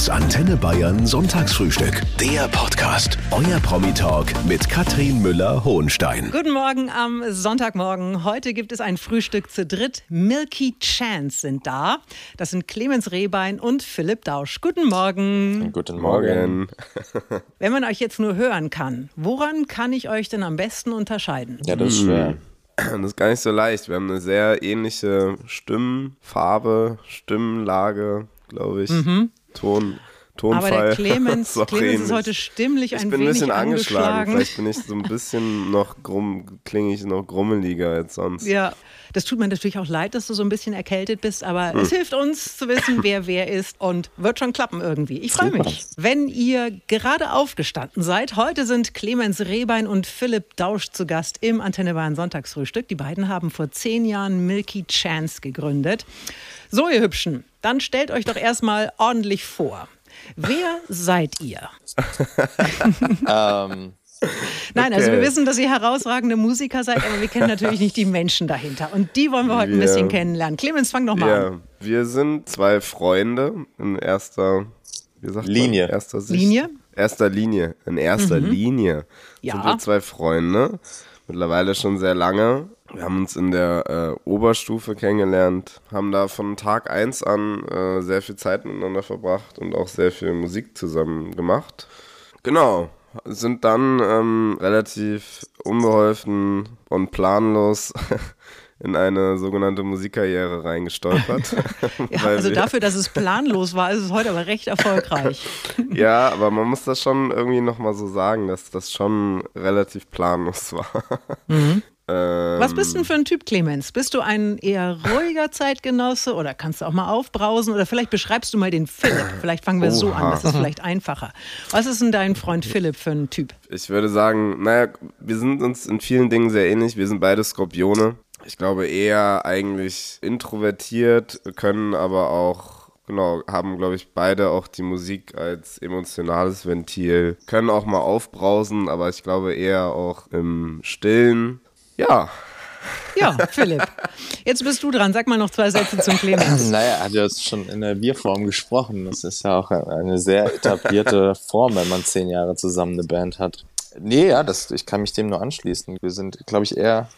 Das Antenne Bayern Sonntagsfrühstück. Der Podcast. Euer Promi-Talk mit Katrin Müller-Hohenstein. Guten Morgen am Sonntagmorgen. Heute gibt es ein Frühstück zu dritt. Milky Chance sind da. Das sind Clemens Rehbein und Philipp Dausch. Guten Morgen. Guten Morgen. Wenn man euch jetzt nur hören kann, woran kann ich euch denn am besten unterscheiden? Ja, das ist schwer. Das ist gar nicht so leicht. Wir haben eine sehr ähnliche Stimmfarbe, Stimmlage, glaube ich. Mhm. Ton, Tonfall. Aber der Clemens, auch Clemens ist heute stimmlich ich ein bin ein bisschen angeschlagen. angeschlagen. Vielleicht bin ich so ein bisschen noch grumm, klinge ich noch grummeliger als sonst. Ja, das tut mir natürlich auch leid, dass du so ein bisschen erkältet bist, aber Hm. es hilft uns zu wissen, wer wer ist und wird schon klappen irgendwie. Ich freue mich. Wenn ihr gerade aufgestanden seid, heute sind Clemens Rehbein und Philipp Dausch zu Gast im Antenne Bayern Sonntagsfrühstück. Die beiden haben vor zehn Jahren Milky Chance gegründet. So, ihr Hübschen, dann stellt euch doch erstmal ordentlich vor. Wer seid ihr? Ähm, Nein, also wir wissen, dass ihr herausragende Musiker seid, aber wir kennen natürlich nicht die Menschen dahinter. Und die wollen wir heute ein bisschen kennenlernen. Clemens, fang doch mal an. Wir sind zwei Freunde in erster wie sagt Linie. Man? Erster Sicht. Linie? Mhm. Erster Linie. In erster Linie Ja. sind wir zwei Freunde. Mittlerweile schon sehr lange. Wir haben uns in der äh, Oberstufe kennengelernt, haben da von Tag eins an äh, sehr viel Zeit miteinander verbracht und auch sehr viel Musik zusammen gemacht. Genau. Sind dann ähm, relativ unbeholfen und planlos in eine sogenannte Musikkarriere reingestolpert. Ja, also dafür, dass es planlos war, ist es heute aber recht erfolgreich. Ja, aber man muss das schon irgendwie nochmal so sagen, dass das schon relativ planlos war. Ähm, Was bist du denn für ein Typ, Clemens? Bist du ein eher ruhiger Zeitgenosse oder kannst du auch mal aufbrausen? Oder vielleicht beschreibst du mal den Philipp. Vielleicht fangen wir so an, Oha. das ist vielleicht einfacher. Was ist denn dein Freund Philipp für ein Typ? Ich würde sagen, naja, wir sind uns in vielen Dingen sehr ähnlich. Wir sind beide Skorpione. Ich glaube eher eigentlich introvertiert, können aber auch, genau, haben, glaube ich, beide auch die Musik als emotionales Ventil, können auch mal aufbrausen, aber ich glaube eher auch im Stillen. Ja, Ja, Philipp. Jetzt bist du dran. Sag mal noch zwei Sätze zum Clemens. naja, er hat ja jetzt schon in der Bierform gesprochen. Das ist ja auch eine sehr etablierte Form, wenn man zehn Jahre zusammen eine Band hat. Nee, ja, das, ich kann mich dem nur anschließen. Wir sind, glaube ich, eher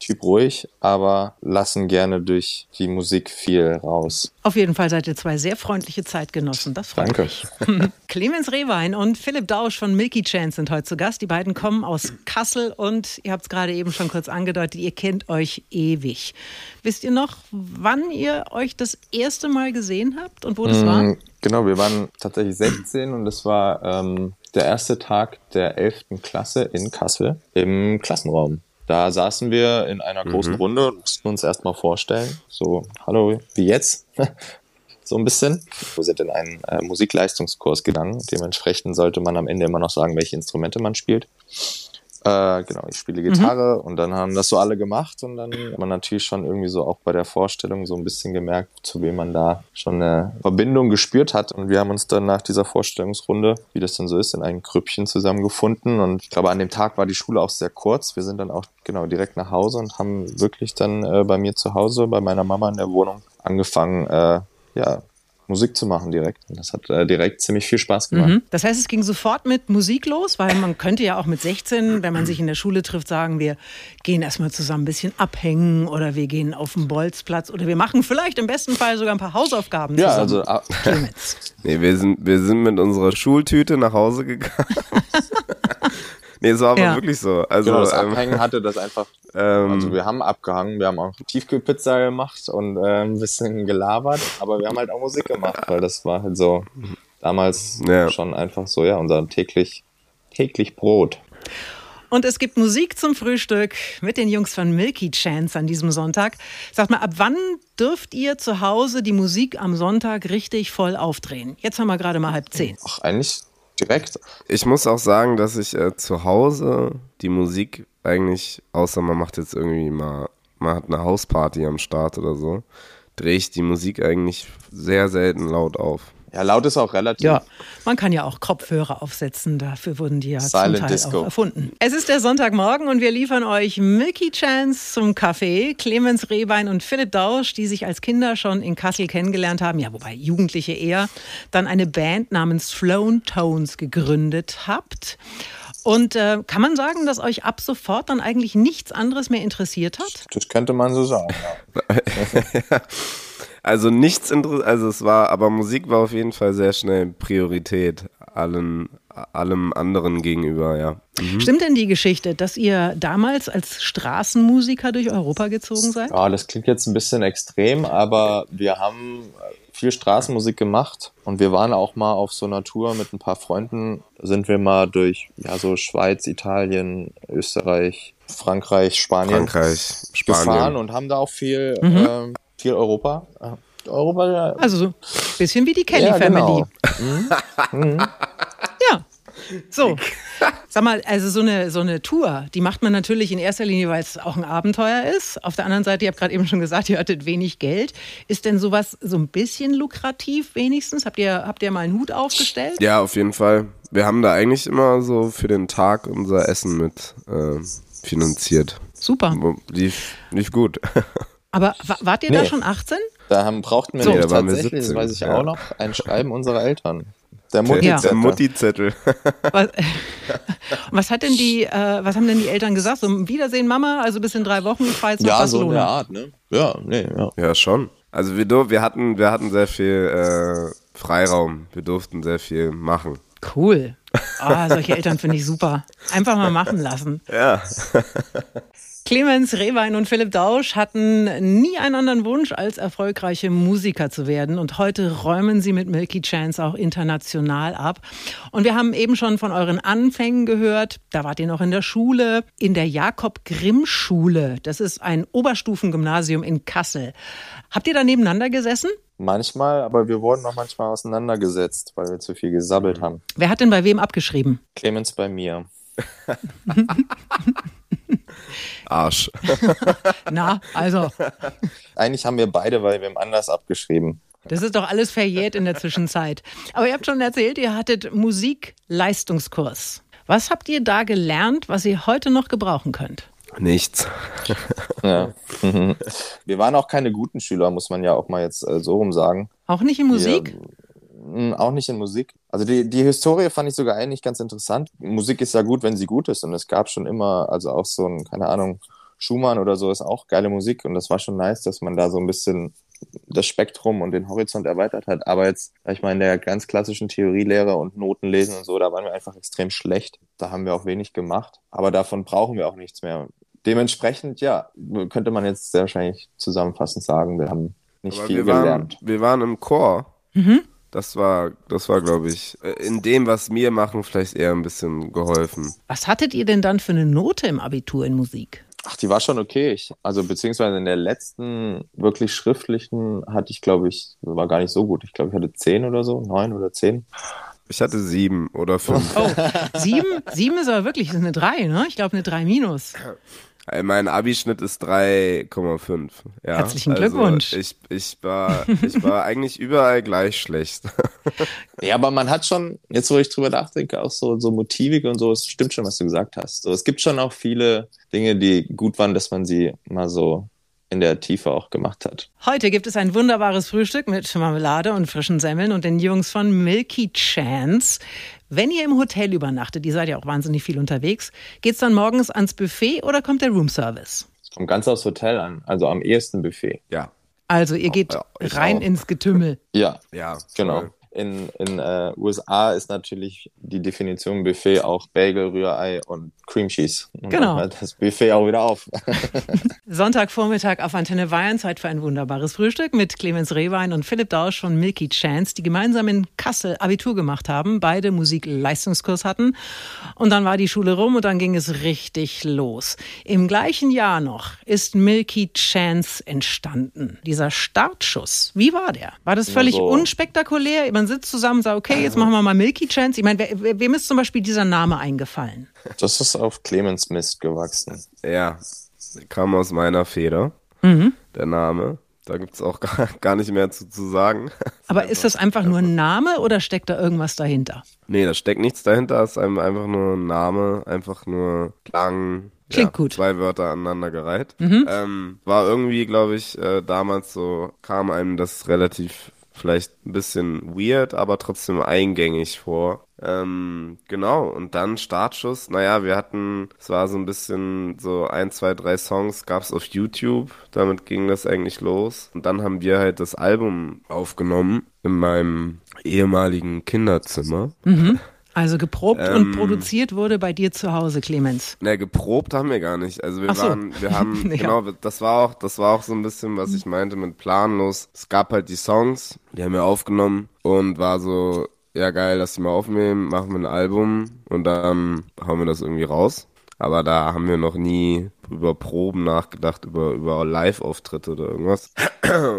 Typ ruhig, aber lassen gerne durch die Musik viel raus. Auf jeden Fall seid ihr zwei sehr freundliche Zeitgenossen. Das freut Danke. mich. Clemens Rehwein und Philipp Dausch von Milky Chance sind heute zu Gast. Die beiden kommen aus Kassel und ihr habt es gerade eben schon kurz angedeutet, ihr kennt euch ewig. Wisst ihr noch, wann ihr euch das erste Mal gesehen habt und wo das war? Mm, Genau, wir waren tatsächlich 16 und das war ähm, der erste Tag der 11. Klasse in Kassel im Klassenraum. Da saßen wir in einer großen Runde und mussten uns erstmal vorstellen. So, hallo, wie jetzt? so ein bisschen. Wir sind in einen äh, Musikleistungskurs gegangen. Dementsprechend sollte man am Ende immer noch sagen, welche Instrumente man spielt. Äh, genau, ich spiele Gitarre und dann haben das so alle gemacht und dann hat man natürlich schon irgendwie so auch bei der Vorstellung so ein bisschen gemerkt, zu wem man da schon eine Verbindung gespürt hat. Und wir haben uns dann nach dieser Vorstellungsrunde, wie das dann so ist, in ein Grüppchen zusammengefunden. Und ich glaube, an dem Tag war die Schule auch sehr kurz. Wir sind dann auch genau direkt nach Hause und haben wirklich dann äh, bei mir zu Hause, bei meiner Mama in der Wohnung angefangen, äh, ja, Musik zu machen direkt. Und das hat äh, direkt ziemlich viel Spaß gemacht. Mhm. Das heißt, es ging sofort mit Musik los, weil man könnte ja auch mit 16, wenn man sich in der Schule trifft, sagen, wir gehen erstmal zusammen ein bisschen abhängen oder wir gehen auf den Bolzplatz oder wir machen vielleicht im besten Fall sogar ein paar Hausaufgaben Ja, zusammen. also ah. Nee, wir sind, wir sind mit unserer Schultüte nach Hause gegangen. nee, es war aber Ja. wirklich so. Also, Genau, das ähm, Abhängen hatte das einfach. ähm, Also wir haben abgehangen, wir haben auch Tiefkühlpizza gemacht und äh, ein bisschen gelabert, aber wir haben halt auch Musik gemacht, weil das war halt so damals Ja. schon einfach so, ja, unser täglich, täglich Brot. Und es gibt Musik zum Frühstück mit den Jungs von Milky Chance an diesem Sonntag. Sagt mal, ab wann dürft ihr zu Hause die Musik am Sonntag richtig voll aufdrehen? Jetzt haben wir gerade mal halb zehn. Ach, eigentlich direkt. ich muss auch sagen, dass ich äh, zu Hause die Musik eigentlich, außer man macht jetzt irgendwie mal, man hat eine Hausparty am Start oder so, drehe ich die Musik eigentlich sehr selten laut auf. Ja, laut ist auch relativ. Ja, man kann ja auch Kopfhörer aufsetzen, dafür wurden die ja Silent zum Teil Disco. auch erfunden. Es ist der Sonntagmorgen und wir liefern euch Milky Chance zum Kaffee, Clemens Rehbein und Philipp Dausch, die sich als Kinder schon in Kassel kennengelernt haben, ja, wobei Jugendliche eher, dann eine Band namens Flown Tones gegründet habt. Und äh, kann man sagen, dass euch ab sofort dann eigentlich nichts anderes mehr interessiert hat? Das könnte man so sagen. Ja. Also nichts interessant, also es war, aber Musik war auf jeden Fall sehr schnell Priorität allen, allem anderen gegenüber, ja. Stimmt denn die Geschichte, dass ihr damals als Straßenmusiker durch Europa gezogen seid? ja, das klingt jetzt ein bisschen extrem, aber wir haben viel Straßenmusik gemacht und wir waren auch mal auf so einer Tour mit ein paar Freunden. Da sind wir mal durch ja so Schweiz, Italien, Österreich, Frankreich, Spanien Frankreich, gefahren Spanien. und haben da auch viel, ähm, viel Europa. Europa, ja, Also so ein bisschen wie die Kelly ja, Family. genau. Ja. So. Sag mal, also so eine, so eine Tour, die macht man natürlich in erster Linie, weil es auch ein Abenteuer ist. Auf der anderen Seite, ihr habt gerade eben schon gesagt, ihr hattet wenig Geld. Ist denn sowas so ein bisschen lukrativ wenigstens? Habt ihr, habt ihr mal einen Hut aufgestellt? Ja, auf jeden Fall. Wir haben da eigentlich immer so für den Tag unser Essen mit äh, finanziert. Super. Lief, lief gut. Aber wa- wart ihr da Nee. schon 18? Da haben, brauchten wir So. Da wir tatsächlich, das 17, weiß ich ja. auch noch, ein Schreiben unserer Eltern. Der Der, Ja. der Mutti-Zettel. Mutti-Zettel. Was, was hat denn die, äh, was haben denn die Eltern gesagt? So, Wiedersehen, Mama, also bis in drei Wochen, ich fahre jetzt nach Ja, so in Barcelona. der Art, ne? Ja, nee, ja. Ja, schon. Also wir, wir, hatten, wir hatten sehr viel äh, Freiraum. Wir durften sehr viel machen. Cool. Ah, solche Eltern finde ich super. Einfach mal machen lassen. Ja. Clemens Rehbein und Philipp Dausch hatten nie einen anderen Wunsch, als erfolgreiche Musiker zu werden. Und heute räumen sie mit Milky Chance auch international ab. Und wir haben eben schon von euren Anfängen gehört. Da wart ihr noch in der Schule, in der Jakob-Grimm-Schule. Das ist ein Oberstufengymnasium in Kassel. Habt ihr da nebeneinander gesessen? Manchmal, aber wir wurden auch manchmal auseinandergesetzt, weil wir zu viel gesabbelt haben. Wer hat denn bei wem abgeschrieben? Clemens bei mir. Arsch. Na, also, Eigentlich haben wir beide bei wem anders abgeschrieben. Das ist doch alles verjährt in der Zwischenzeit. Aber ihr habt schon erzählt, ihr hattet Musikleistungskurs. Was habt ihr da gelernt, was ihr heute noch gebrauchen könnt? Nichts. Ja. Wir waren auch keine guten Schüler, muss man ja auch mal jetzt äh, so rum sagen. Auch nicht in Musik? Wir, auch nicht in Musik. Also die, die Historie fand ich sogar eigentlich ganz interessant. Musik ist ja gut, wenn sie gut ist. Und es gab schon immer, also auch so ein, keine Ahnung, Schumann oder so ist auch geile Musik. Und das war schon nice, dass man da so ein bisschen das Spektrum und den Horizont erweitert hat. Aber jetzt, ich mal, in der ganz klassischen Theorielehre und Notenlesen und so, da waren wir einfach extrem schlecht. Da haben wir auch wenig gemacht. Aber davon brauchen wir auch nichts mehr. Dementsprechend, ja, könnte man jetzt sehr wahrscheinlich zusammenfassend sagen, wir haben nicht Aber viel wir waren, gelernt. wir waren im Chor. Mhm. Das war, das war, glaube ich, äh, in dem, was mir machen, vielleicht eher ein bisschen geholfen. Was hattet ihr denn dann für eine Note im Abitur in Musik? Ach, die war schon okay. Ich, also beziehungsweise in der letzten wirklich schriftlichen hatte ich, glaube ich, war gar nicht so gut. Ich glaube, ich hatte zehn oder so, neun oder zehn. Ich hatte sieben oder fünf. Oh, sieben? Sieben ist aber wirklich ist eine drei, ne? Ich glaube eine drei minus. Äh, Mein Abischnitt ist 3,5. Ja, Herzlichen also Glückwunsch. Ich, ich, war, ich war eigentlich überall gleich schlecht. Ja, aber man hat schon, jetzt wo ich drüber nachdenke, auch so, so motivig und so, es stimmt schon, was du gesagt hast. So, es gibt schon auch viele Dinge, die gut waren, dass man sie mal so in der Tiefe auch gemacht hat. Heute gibt es ein wunderbares Frühstück mit Marmelade und frischen Semmeln und den Jungs von Milky Chance. Wenn ihr im Hotel übernachtet, ihr seid ja auch wahnsinnig viel unterwegs, geht's dann morgens ans Buffet oder kommt der Roomservice? Es kommt ganz aufs Hotel an, also am ehesten Buffet. Ja, Also ihr geht ja, ich rein auch. ins Getümmel. Ja, ja. Genau. voll. In, in äh, USA ist natürlich die Definition Buffet auch Bagel, Rührei und Cream Cheese. Und Genau. dann das Buffet auch wieder auf. Sonntagvormittag auf Antenne Bayern, Zeit für ein wunderbares Frühstück mit Clemens Rehwein und Philipp Dausch von Milky Chance, die gemeinsam in Kassel Abitur gemacht haben, beide Musikleistungskurs hatten. Und dann war die Schule rum und dann ging es richtig los. Im gleichen Jahr noch ist Milky Chance entstanden. Dieser Startschuss, wie war der? War das völlig so- unspektakulär? Man sitzt zusammen und sagt, okay, jetzt machen wir mal Milky Chance. Ich meine, wem ist zum Beispiel dieser Name eingefallen? Das ist auf Clemens Mist gewachsen. Ja, kam aus meiner Feder, Mhm. der Name. Da gibt es auch gar, gar nicht mehr zu, zu sagen. Aber ist das einfach nur ein Name oder steckt da irgendwas dahinter? Nee, da steckt nichts dahinter. Es ist einfach nur ein Name, einfach nur Klang. Klingt ja, gut. Zwei Wörter aneinandergereiht. Mhm. Ähm, war irgendwie, glaube ich, äh, damals so, kam einem das relativ vielleicht ein bisschen weird, aber trotzdem eingängig vor. Ähm, genau, und dann Startschuss. Naja, wir hatten, es war so ein bisschen so ein, zwei, drei Songs gab's auf YouTube. Damit ging das eigentlich los. Und dann haben wir halt das Album aufgenommen in meinem ehemaligen Kinderzimmer. Also geprobt Ähm. und produziert wurde bei dir zu Hause, Clemens. Ne, geprobt haben wir gar nicht. Also wir so. waren, wir haben, Ja. genau, das war auch, das war auch so ein bisschen, was ich meinte mit planlos. Es gab halt die Songs, die haben wir aufgenommen und war so, ja geil, lass die mal aufnehmen, machen wir ein Album und dann hauen wir das irgendwie raus. Aber da haben wir noch nie über Proben nachgedacht, über, über Live-Auftritte oder irgendwas.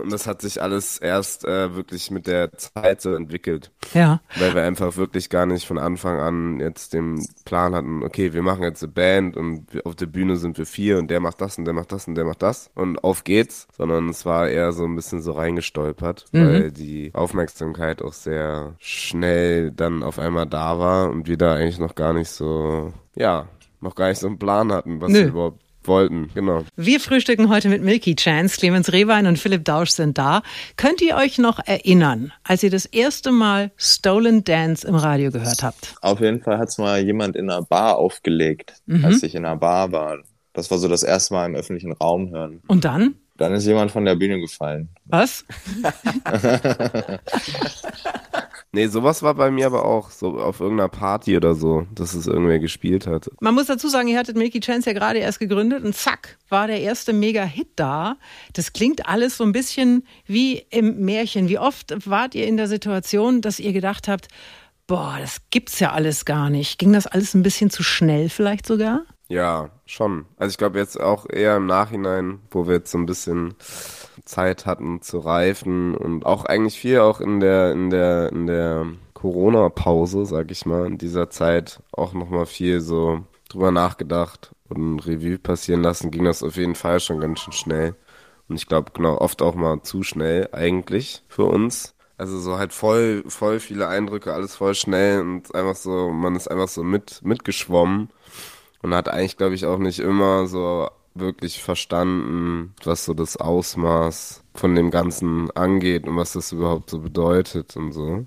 Und das hat sich alles erst äh, wirklich mit der Zeit so entwickelt. Ja. Weil wir einfach wirklich gar nicht von Anfang an jetzt den Plan hatten, okay, wir machen jetzt eine Band und auf der Bühne sind wir vier und der macht das und der macht das und der macht das und auf geht's, sondern es war eher so ein bisschen so reingestolpert, weil die Aufmerksamkeit auch sehr schnell dann auf einmal da war und wir da eigentlich noch gar nicht so, ja, noch gar nicht so einen Plan hatten, was Nö. wir überhaupt wollten, genau. Wir frühstücken heute mit Milky Chance. Clemens Rehwein und Philipp Dausch sind da. Könnt ihr euch noch erinnern, als ihr das erste Mal Stolen Dance im Radio gehört habt? Auf jeden Fall hat's mal jemand in einer Bar aufgelegt, als ich in einer Bar war. Das war so das erste Mal im öffentlichen Raum hören. Und dann? Dann ist jemand von der Bühne gefallen. Was? Nee, sowas war bei mir aber auch so auf irgendeiner Party oder so, dass es irgendwer gespielt hat. Man muss dazu sagen, ihr hattet Milky Chance ja gerade erst gegründet und zack, war der erste Mega-Hit da. Das klingt alles so ein bisschen wie im Märchen. Wie oft wart ihr in der Situation, dass ihr gedacht habt, boah, das gibt's ja alles gar nicht. Ging das alles ein bisschen zu schnell vielleicht sogar? Ja, schon. Also ich glaube jetzt auch eher im Nachhinein, wo wir jetzt so ein bisschen Zeit hatten zu reifen und auch eigentlich viel auch in der in der in der Corona-Pause, sag ich mal, in dieser Zeit auch noch mal viel so drüber nachgedacht und Revue passieren lassen, ging das auf jeden Fall schon ganz schön schnell. Und ich glaube, genau, oft auch mal zu schnell eigentlich für uns. Also so halt voll, voll viele Eindrücke, alles voll schnell und einfach so, man ist einfach so mit, mitgeschwommen und hat eigentlich, glaube ich, auch nicht immer so wirklich verstanden, was so das Ausmaß von dem Ganzen angeht und was das überhaupt so bedeutet und so.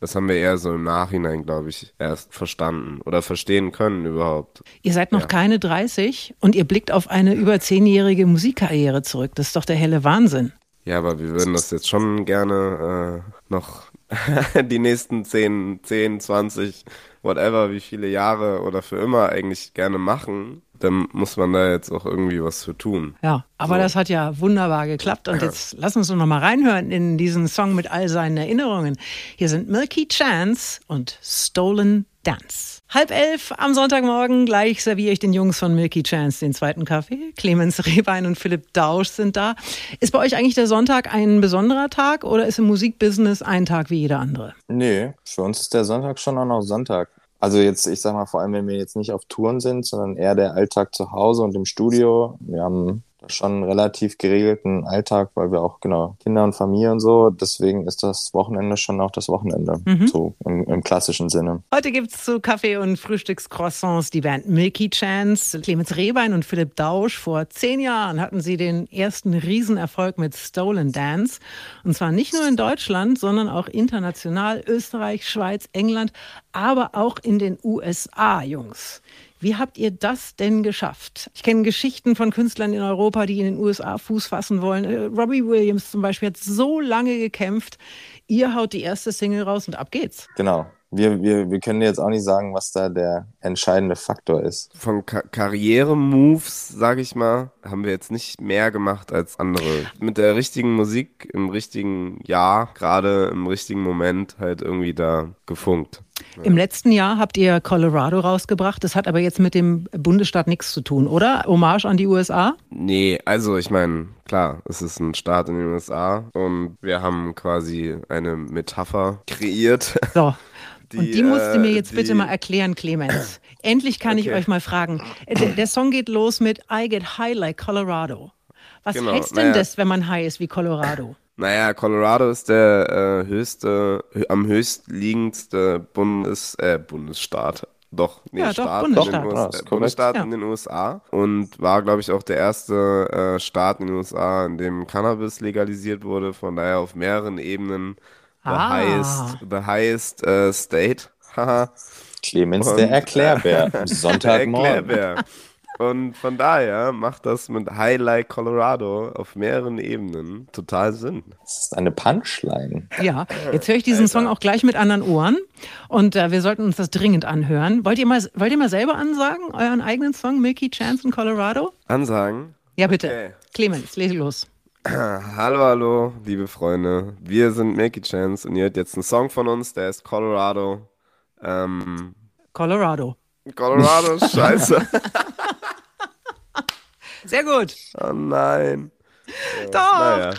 Das haben wir eher so im Nachhinein, glaube ich, erst verstanden oder verstehen können überhaupt. Ihr seid noch keine 30 und ihr blickt auf eine über zehnjährige Musikkarriere zurück. Das ist doch der helle Wahnsinn. Ja, aber wir würden das jetzt schon gerne äh, noch die nächsten 10, 10, 20, whatever, wie viele Jahre oder für immer eigentlich gerne machen. Dann muss man da jetzt auch irgendwie was für tun. Ja, aber So. das hat ja wunderbar geklappt. Und jetzt lass uns doch noch mal reinhören in diesen Song mit all seinen Erinnerungen. Hier sind Milky Chance und Stolen Dance. Halb elf am Sonntagmorgen. Gleich serviere ich den Jungs von Milky Chance den zweiten Kaffee. Clemens Rehbein und Philipp Dausch sind da. Ist bei euch eigentlich der Sonntag ein besonderer Tag oder ist im Musikbusiness ein Tag wie jeder andere? Nee, für uns ist der Sonntag schon auch noch Sonntag. Also jetzt, ich sag mal, vor allem, wenn wir jetzt nicht auf Touren sind, sondern eher der Alltag zu Hause und im Studio. Wir haben schon einen relativ geregelten Alltag, weil wir auch, genau, Kinder und Familie und so. Deswegen ist das Wochenende schon auch das Wochenende. So im, im klassischen Sinne. Heute gibt's zu Kaffee und Frühstückscroissants die Band Milky Chance. Clemens Rehbein und Philipp Dausch. Vor zehn Jahren hatten sie den ersten Riesenerfolg mit Stolen Dance. Und zwar nicht nur in Deutschland, sondern auch international. Österreich, Schweiz, England, aber auch in den USA, Jungs. Wie habt ihr das denn geschafft? Ich kenne Geschichten von Künstlern in Europa, die in den USA Fuß fassen wollen. Äh, Robbie Williams zum Beispiel hat so lange gekämpft. Ihr haut die erste Single raus und ab geht's. Genau. Wir, wir, wir können jetzt auch nicht sagen, was da der entscheidende Faktor ist. Von Ka Karriere-Moves, sage ich mal, haben wir jetzt nicht mehr gemacht als andere. Mit der richtigen Musik im richtigen Jahr, gerade im richtigen Moment halt irgendwie da gefunkt. Im letzten Jahr habt ihr Colorado rausgebracht. Das hat aber jetzt mit dem Bundesstaat nichts zu tun, oder? Hommage an die USA? Nee, also ich meine, klar, es ist ein Staat in den USA und wir haben quasi eine Metapher kreiert. So. Und die musst du mir äh, jetzt bitte die- mal erklären, Clemens. Endlich kann ich Okay. euch mal fragen. Äh, Der, der Song geht los mit I get high like Colorado. Was Genau, heißt denn naja. das, wenn man high ist wie Colorado? Naja, Colorado ist der äh, höchste, hö am höchst liegendste Bundes, äh, Bundesstaat. Doch, nee, Ja, doch, Staat, Bundesstaat. In den Ja, USA, ist korrekt. Bundesstaat Ja. in den USA und war, glaube ich, auch der erste äh, Staat in den USA, in dem Cannabis legalisiert wurde. Von daher auf mehreren Ebenen the Ah. highest, the highest äh, state. Clemens, Und- der Erklärbär. am Der Sonntagmorgen. Erklärbär. Und von daher macht das mit Highlight Colorado auf mehreren Ebenen total Sinn. Das ist eine Punchline. Ja, jetzt höre ich diesen Song auch gleich mit anderen Ohren und äh, wir sollten uns das dringend anhören. Wollt ihr mal, wollt ihr mal selber ansagen, euren eigenen Song Milky Chance in Colorado? Ansagen. Ja, bitte. Okay. Clemens, lese los. Hallo, hallo, liebe Freunde. Wir sind Milky Chance und ihr hört jetzt einen Song von uns, der ist Colorado. Ähm, Colorado. Colorado scheiße. Sehr gut. oh nein. Doch. Naja,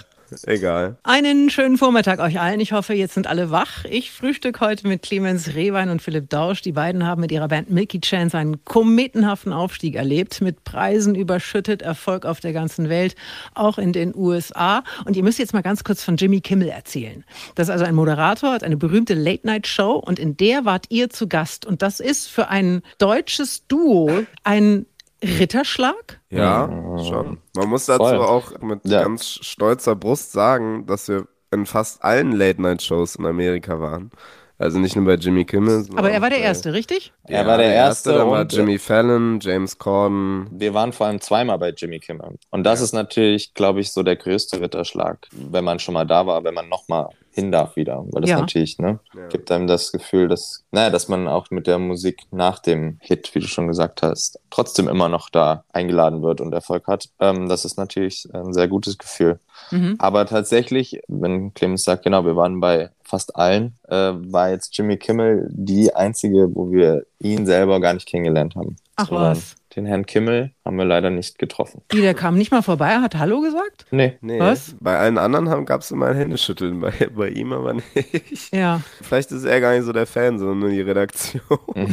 egal. Einen schönen Vormittag euch allen. Ich hoffe, jetzt sind alle wach. Ich frühstück heute mit Clemens Rehwein und Philipp Dausch. Die beiden haben mit ihrer Band Milky Chance einen kometenhaften Aufstieg erlebt, mit Preisen überschüttet, Erfolg auf der ganzen Welt, auch in den USA. Und ihr müsst jetzt mal ganz kurz von Jimmy Kimmel erzählen. Das ist also ein Moderator, hat eine berühmte Late-Night-Show und in der wart ihr zu Gast. Und das ist für ein deutsches Duo ein Ritterschlag? Ja, schon. Man muss dazu Voll. auch mit Ja. ganz stolzer Brust sagen, dass wir in fast allen Late-Night-Shows in Amerika waren. Also nicht nur bei Jimmy Kimmel. Aber er war der bei- Erste, richtig? Er war der Erste Dann war und- Jimmy Fallon, James Corden. Wir waren vor allem zweimal bei Jimmy Kimmel. Und das ist natürlich, glaube ich, so der größte Ritterschlag, wenn man schon mal da war, wenn man nochmal hin darf wieder. Weil das Ja. natürlich, ne, gibt einem das Gefühl, dass, naja, dass man auch mit der Musik nach dem Hit, wie du schon gesagt hast, trotzdem immer noch da eingeladen wird und Erfolg hat. Ähm, das ist natürlich ein sehr gutes Gefühl. Mhm. Aber tatsächlich, wenn Clemens sagt, genau, wir waren bei fast allen, äh, war jetzt Jimmy Kimmel die einzige, wo wir ihn selber gar nicht kennengelernt haben. Ach was. Den Herrn Kimmel haben wir leider nicht getroffen. Wie, der kam nicht mal vorbei, hat Hallo gesagt? Nee. Nee, Was? bei allen anderen gab es immer ein Händeschütteln, bei, bei ihm aber nicht. Ja. Vielleicht ist er gar nicht so der Fan, sondern nur die Redaktion.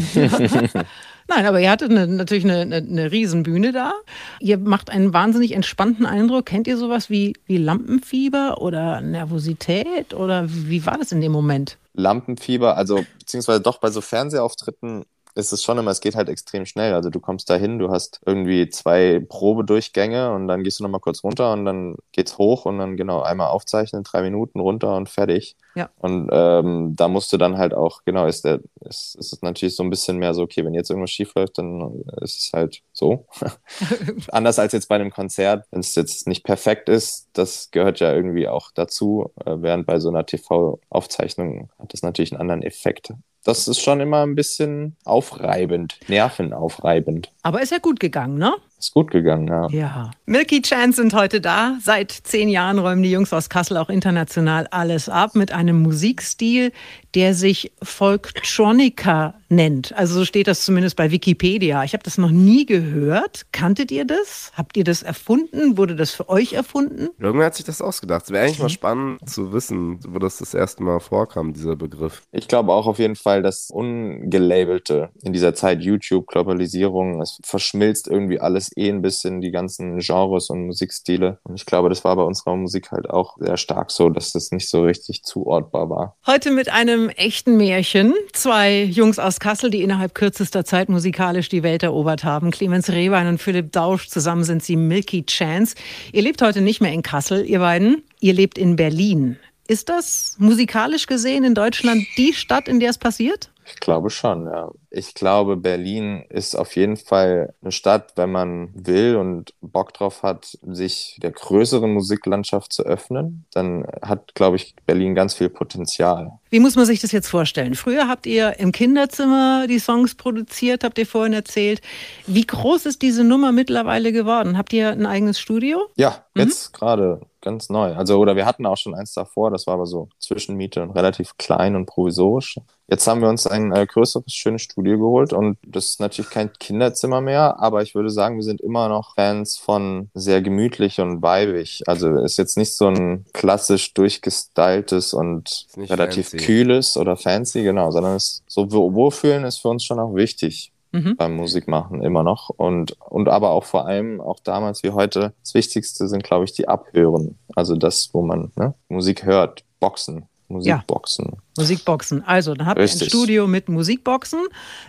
Nein, aber ihr hattet eine, natürlich eine, eine, eine Riesenbühne da. Ihr macht einen wahnsinnig entspannten Eindruck. Kennt ihr sowas wie, wie Lampenfieber oder Nervosität? Oder wie war das in dem Moment? Lampenfieber, also beziehungsweise doch bei so Fernsehauftritten ist es schon immer, es geht halt extrem schnell. Also du kommst da hin, du hast irgendwie zwei Probedurchgänge und dann gehst du nochmal kurz runter und dann geht's hoch und dann genau einmal aufzeichnen, drei Minuten runter und fertig. Ja. Und ähm, da musst du dann halt auch, genau, ist der, ist, ist es natürlich so ein bisschen mehr so, okay, wenn jetzt irgendwas schief läuft, dann ist es halt so. Anders als jetzt bei einem Konzert, wenn es jetzt nicht perfekt ist, das gehört ja irgendwie auch dazu. Äh, während bei so einer TV-Aufzeichnung hat das natürlich einen anderen Effekt. Das ist schon immer ein bisschen aufreibend, nervenaufreibend. Aber ist ja gut gegangen, ne? Ist gut gegangen, ja. Ja. Milky Chance sind heute da. Seit zehn Jahren räumen die Jungs aus Kassel auch international alles ab mit einem Musikstil, der sich Folktronica nennt. Also so steht das zumindest bei Wikipedia. Ich habe das noch nie gehört. Kanntet ihr das? Habt ihr das erfunden? Wurde das für euch erfunden? Irgendwer hat sich das ausgedacht. Es wäre eigentlich mal spannend zu wissen, wo das das erste Mal vorkam, dieser Begriff. Ich glaube auch auf jeden Fall, das Ungelabelte in dieser Zeit YouTube, Globalisierung, es verschmilzt irgendwie alles eh ein bisschen, die ganzen Genres und Musikstile. Und ich glaube, das war bei unserer Musik halt auch sehr stark so, dass das nicht so richtig zuordbar war. Heute mit einem echten Märchen. Zwei Jungs aus Kassel, die innerhalb kürzester Zeit musikalisch die Welt erobert haben. Clemens Rehbein und Philipp Dausch. Zusammen sind sie Milky Chance. Ihr lebt heute nicht mehr in Kassel, ihr beiden. Ihr lebt in Berlin. Ist das musikalisch gesehen in Deutschland die Stadt, in der es passiert? Ich glaube schon, ja. Ich glaube, Berlin ist auf jeden Fall eine Stadt, wenn man will und Bock drauf hat, sich der größeren Musiklandschaft zu öffnen, dann hat, glaube ich, Berlin ganz viel Potenzial. Wie muss man sich das jetzt vorstellen? Früher habt ihr im Kinderzimmer die Songs produziert, habt ihr vorhin erzählt. Wie groß ist diese Nummer mittlerweile geworden? Habt ihr ein eigenes Studio? Ja, jetzt gerade ganz neu. Also, oder wir hatten auch schon eins davor, das war aber so Zwischenmiete und relativ klein und provisorisch. Jetzt haben wir uns ein äh, größeres, schönes Studio geholt und das ist natürlich kein Kinderzimmer mehr, aber ich würde sagen, wir sind immer noch Fans von sehr gemütlich und weibig. Also ist jetzt nicht so ein klassisch durchgestyltes und relativ fancy. kühles oder fancy, genau, sondern es so Wohlfühlen ist für uns schon auch wichtig. mhm. beim Musikmachen immer noch. Und, und aber auch vor allem, auch damals wie heute, das Wichtigste sind, glaube ich, die Abhören. Also das, wo man ne, Musik hört, Boxen. Musikboxen. Ja, Musikboxen. Also, dann habt Richtig. ihr ein Studio mit Musikboxen.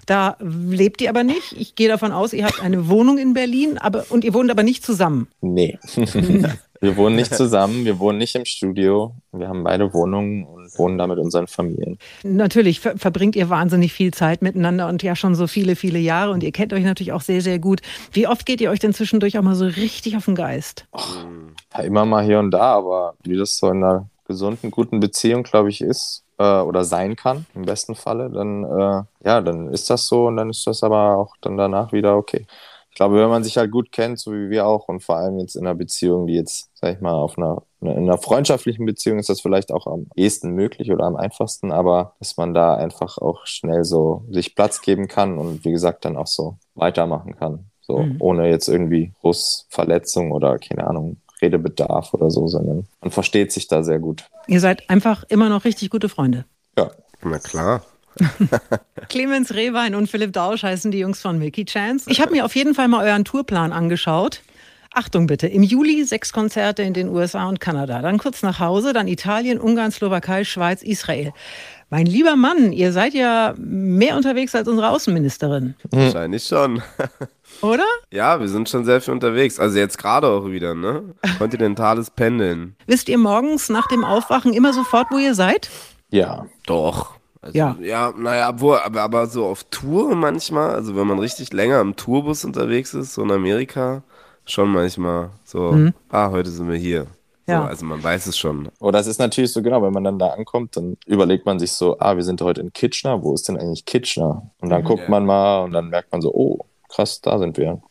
Da lebt ihr aber nicht. Ich gehe davon aus, ihr habt eine Wohnung in Berlin aber, und ihr wohnt aber nicht zusammen. Nee. wir wohnen nicht zusammen, wir wohnen nicht im Studio. Wir haben beide Wohnungen und wohnen da mit unseren Familien. Natürlich ver verbringt ihr wahnsinnig viel Zeit miteinander und ja schon so viele, viele Jahre und ihr kennt euch natürlich auch sehr, sehr gut. Wie oft geht ihr euch denn zwischendurch auch mal so richtig auf den Geist? Och, immer mal hier und da, aber wie das so in einer gesunden, guten Beziehung, glaube ich, ist äh, oder sein kann, im besten Falle, dann, äh, ja, dann ist das so und dann ist das aber auch dann danach wieder okay. Ich glaube, wenn man sich halt gut kennt, so wie wir auch, und vor allem jetzt in einer Beziehung, die jetzt, sag ich mal, auf einer, in einer freundschaftlichen Beziehung ist das vielleicht auch am ehesten möglich oder am einfachsten, aber dass man da einfach auch schnell so sich Platz geben kann und wie gesagt dann auch so weitermachen kann. So, mhm. ohne jetzt irgendwie groß Verletzung oder keine Ahnung, Redebedarf oder so, sondern man versteht sich da sehr gut. Ihr seid einfach immer noch richtig gute Freunde. Ja. Na klar. Clemens Rehwein und Philipp Dausch heißen die Jungs von Milky Chance. Ich habe mir auf jeden Fall mal euren Tourplan angeschaut. Achtung bitte, im Juli sechs Konzerte in den USA und Kanada, dann kurz nach Hause, dann Italien, Ungarn, Slowakei, Schweiz, Israel. Mein lieber Mann, ihr seid ja mehr unterwegs als unsere Außenministerin. Wahrscheinlich schon. Oder? Ja, wir sind schon sehr viel unterwegs. Also jetzt gerade auch wieder, ne? Kontinentales Pendeln. Wisst ihr morgens nach dem Aufwachen immer sofort, wo ihr seid? Ja. Doch. Also, ja. Ja, naja, obwohl, aber, aber so auf Tour manchmal, also wenn man richtig länger im Tourbus unterwegs ist, so in Amerika, schon manchmal so, mhm. ah, heute sind wir hier. Ja. So, also man weiß es schon. Oder es ist natürlich so genau, wenn man dann da ankommt, dann überlegt man sich so, ah, wir sind heute in Kitchener, wo ist denn eigentlich Kitchener? Und dann mhm. guckt ja. man mal und dann merkt man so, oh, krass, da sind wir.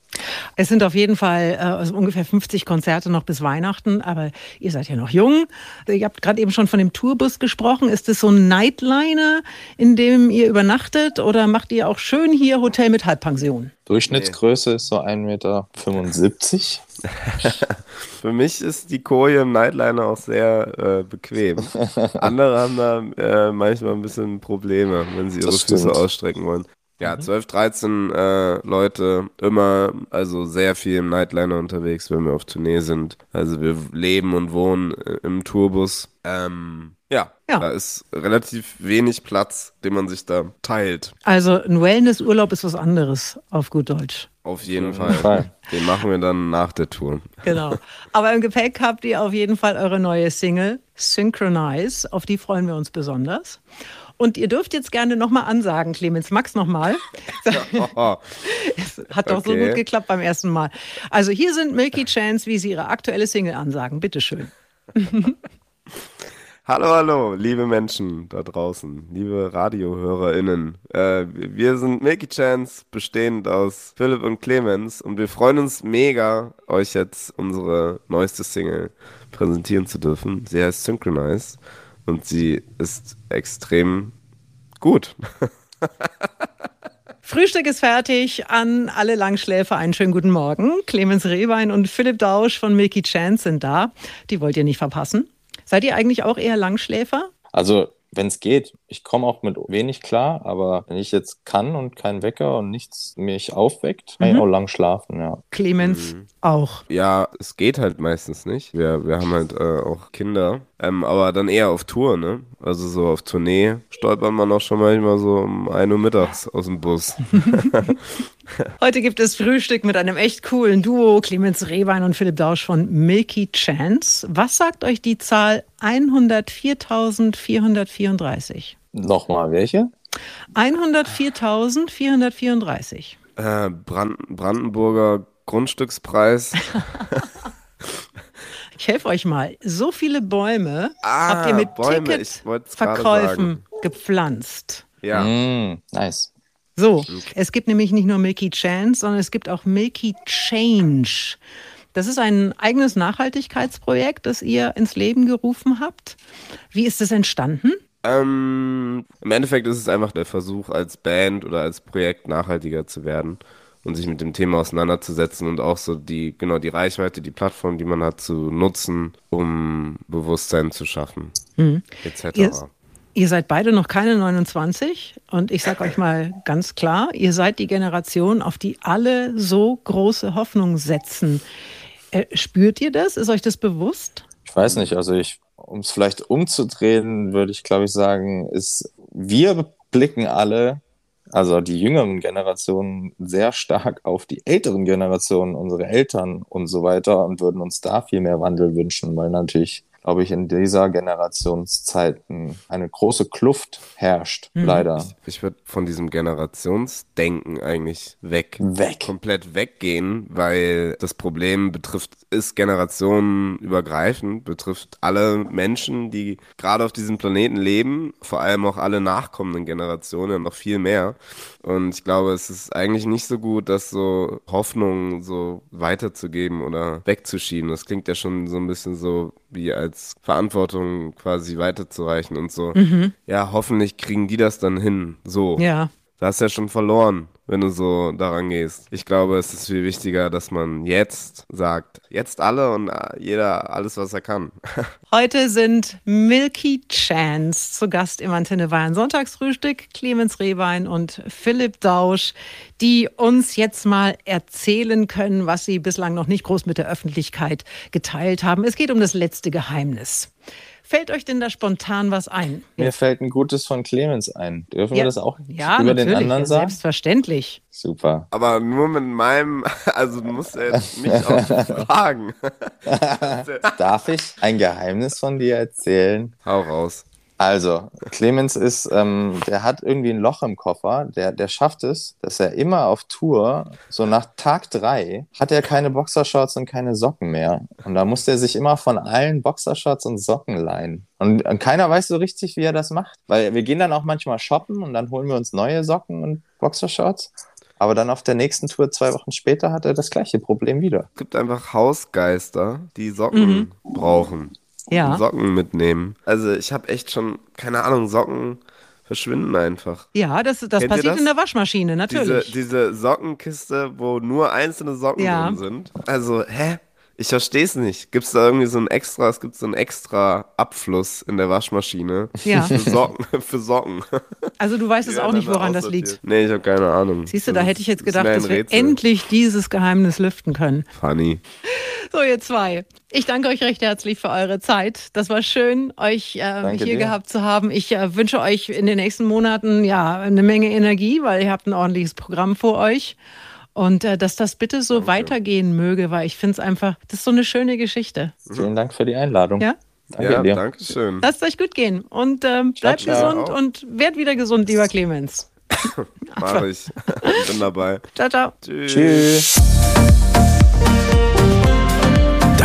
Es sind auf jeden Fall äh, also ungefähr 50 Konzerte noch bis Weihnachten, aber ihr seid ja noch jung. Ihr habt gerade eben schon von dem Tourbus gesprochen. Ist es so ein Nightliner, in dem ihr übernachtet oder macht ihr auch schön hier Hotel mit Halbpension? Durchschnittsgröße nee. ist so 1,75 Meter. Für mich ist die Koje im Nightliner auch sehr äh, bequem. Andere haben da äh, manchmal ein bisschen Probleme, wenn sie ihre Füße ausstrecken wollen. Ja, 12, mhm. 13 äh, Leute, immer, also sehr viel im Nightliner unterwegs, wenn wir auf Tournee sind. Also wir leben und wohnen äh, im Tourbus. Ähm, ja, ja, da ist relativ wenig Platz, den man sich da teilt. Also ein Wellnessurlaub ist was anderes, auf gut Deutsch. Auf jeden Fall. Fall. Den machen wir dann nach der Tour. Genau. Aber im Gepäck habt ihr auf jeden Fall eure neue Single Synchronize. Auf die freuen wir uns besonders. Und ihr dürft jetzt gerne nochmal ansagen, Clemens. Max nochmal. es hat doch okay. so gut geklappt beim ersten Mal. Also hier sind Milky Chance, wie sie ihre aktuelle Single ansagen. Bitteschön. Hallo, hallo, liebe Menschen da draußen, liebe RadiohörerInnen. Äh, wir sind Milky Chance, bestehend aus Philipp und Clemens und wir freuen uns mega, euch jetzt unsere neueste Single präsentieren zu dürfen. Sie heißt Synchronize und sie ist extrem gut. Frühstück ist fertig. An alle Langschläfer einen schönen guten Morgen. Clemens Rehbein und Philipp Dausch von Milky Chance sind da. Die wollt ihr nicht verpassen. Seid ihr eigentlich auch eher Langschläfer? Also wenn es geht. Ich komme auch mit wenig klar, aber wenn ich jetzt kann und kein Wecker und nichts mich aufweckt, kann mhm. ich auch lang schlafen, ja. Clemens mhm. Auch. Ja, es geht halt meistens nicht. Wir, wir haben halt äh, auch Kinder, ähm, aber dann eher auf Tour, ne? Also so auf Tournee stolpert man auch schon manchmal so um 1 Uhr mittags aus dem Bus. Heute gibt es Frühstück mit einem echt coolen Duo, Clemens Rehwein und Philipp Dausch von Milky Chance. Was sagt euch die Zahl 104.434? Nochmal, welche? 104.434. Äh, Brand Brandenburger Grundstückspreis. ich helfe euch mal. So viele Bäume ah, habt ihr mit Ticketverkäufen gepflanzt. Ja. Mm, nice. So, es gibt nämlich nicht nur Milky Chance, sondern es gibt auch Milky Change. Das ist ein eigenes Nachhaltigkeitsprojekt, das ihr ins Leben gerufen habt. Wie ist es entstanden? Ähm, Im Endeffekt ist es einfach der Versuch, als Band oder als Projekt nachhaltiger zu werden und sich mit dem Thema auseinanderzusetzen und auch so die, genau, die Reichweite, die Plattform, die man hat, zu nutzen, um Bewusstsein zu schaffen, mhm. etc. Ihr, Ihr seid beide noch keine 29 und ich sage euch mal ganz klar, ihr seid die Generation, auf die alle so große Hoffnung setzen. Äh, spürt ihr das? Ist euch das bewusst? Ich weiß nicht, also ich, um es vielleicht umzudrehen, würde ich glaube ich sagen, ist, wir blicken alle, also die jüngeren Generationen, sehr stark auf die älteren Generationen, unsere Eltern und so weiter und würden uns da viel mehr Wandel wünschen, weil natürlich glaube ich, in dieser Generationszeit eine große Kluft herrscht, mhm. leider. Ich, ich würde von diesem Generationsdenken eigentlich weg. Weg. Komplett weggehen, weil das Problem betrifft, ist generationenübergreifend, betrifft alle Menschen, die gerade auf diesem Planeten leben, vor allem auch alle nachkommenden Generationen, noch viel mehr. Und ich glaube, es ist eigentlich nicht so gut, das so Hoffnung so weiterzugeben oder wegzuschieben. Das klingt ja schon so ein bisschen so wie als Verantwortung quasi weiterzureichen und so. Mhm. Ja, hoffentlich kriegen die das dann hin. So. Ja. Du hast ja schon verloren wenn du so daran gehst. Ich glaube, es ist viel wichtiger, dass man jetzt sagt, jetzt alle und äh, jeder alles, was er kann. Heute sind Milky Chance zu Gast im Antenne Bayern Sonntagsfrühstück, Clemens Rehbein und Philipp Dausch, die uns jetzt mal erzählen können, was sie bislang noch nicht groß mit der Öffentlichkeit geteilt haben. Es geht um das letzte Geheimnis. Fällt euch denn da spontan was ein? Mir fällt ein gutes von Clemens ein. Dürfen ja. wir das auch ja, über den anderen sagen? Selbstverständlich. Super. Aber nur mit meinem, also musst ja jetzt mich auch fragen. Darf ich ein Geheimnis von dir erzählen? Hau raus. Also, Clemens ist, ähm, der hat irgendwie ein Loch im Koffer. Der, der schafft es, dass er immer auf Tour, so nach Tag drei, hat er keine Boxershorts und keine Socken mehr. Und da muss er sich immer von allen Boxershorts und Socken leihen. Und, und keiner weiß so richtig, wie er das macht. Weil wir gehen dann auch manchmal shoppen und dann holen wir uns neue Socken und Boxershorts. Aber dann auf der nächsten Tour, zwei Wochen später, hat er das gleiche Problem wieder. Es gibt einfach Hausgeister, die Socken mhm. brauchen ja. Socken mitnehmen. Also ich habe echt schon, keine Ahnung, Socken verschwinden einfach. Ja, das, das passiert das? in der Waschmaschine, natürlich. Diese, diese Sockenkiste, wo nur einzelne Socken ja. drin sind. Also, hä? Ich verstehe es nicht. Gibt es da irgendwie so ein extra, es gibt so einen extra Abfluss in der Waschmaschine ja. für, Socken, für Socken. Also du weißt es auch nicht, woran das liegt. Nee, ich habe keine Ahnung. Siehst du, da hätte ich jetzt gedacht, dass wir endlich dieses Geheimnis lüften können. Funny. So, ihr zwei. Ich danke euch recht herzlich für eure Zeit. Das war schön, euch äh, hier dir. gehabt zu haben. Ich äh, wünsche euch in den nächsten Monaten ja eine Menge Energie, weil ihr habt ein ordentliches Programm vor euch. Und äh, dass das bitte so Danke. weitergehen möge, weil ich finde es einfach, das ist so eine schöne Geschichte. Vielen Dank für die Einladung. Ja? Danke ja, dir. danke schön. Lasst euch gut gehen und ähm, bleibt gesund und werdet wieder gesund, lieber Clemens. Mach ich. Bin dabei. Ciao, ciao. Tschüss. Tschüss.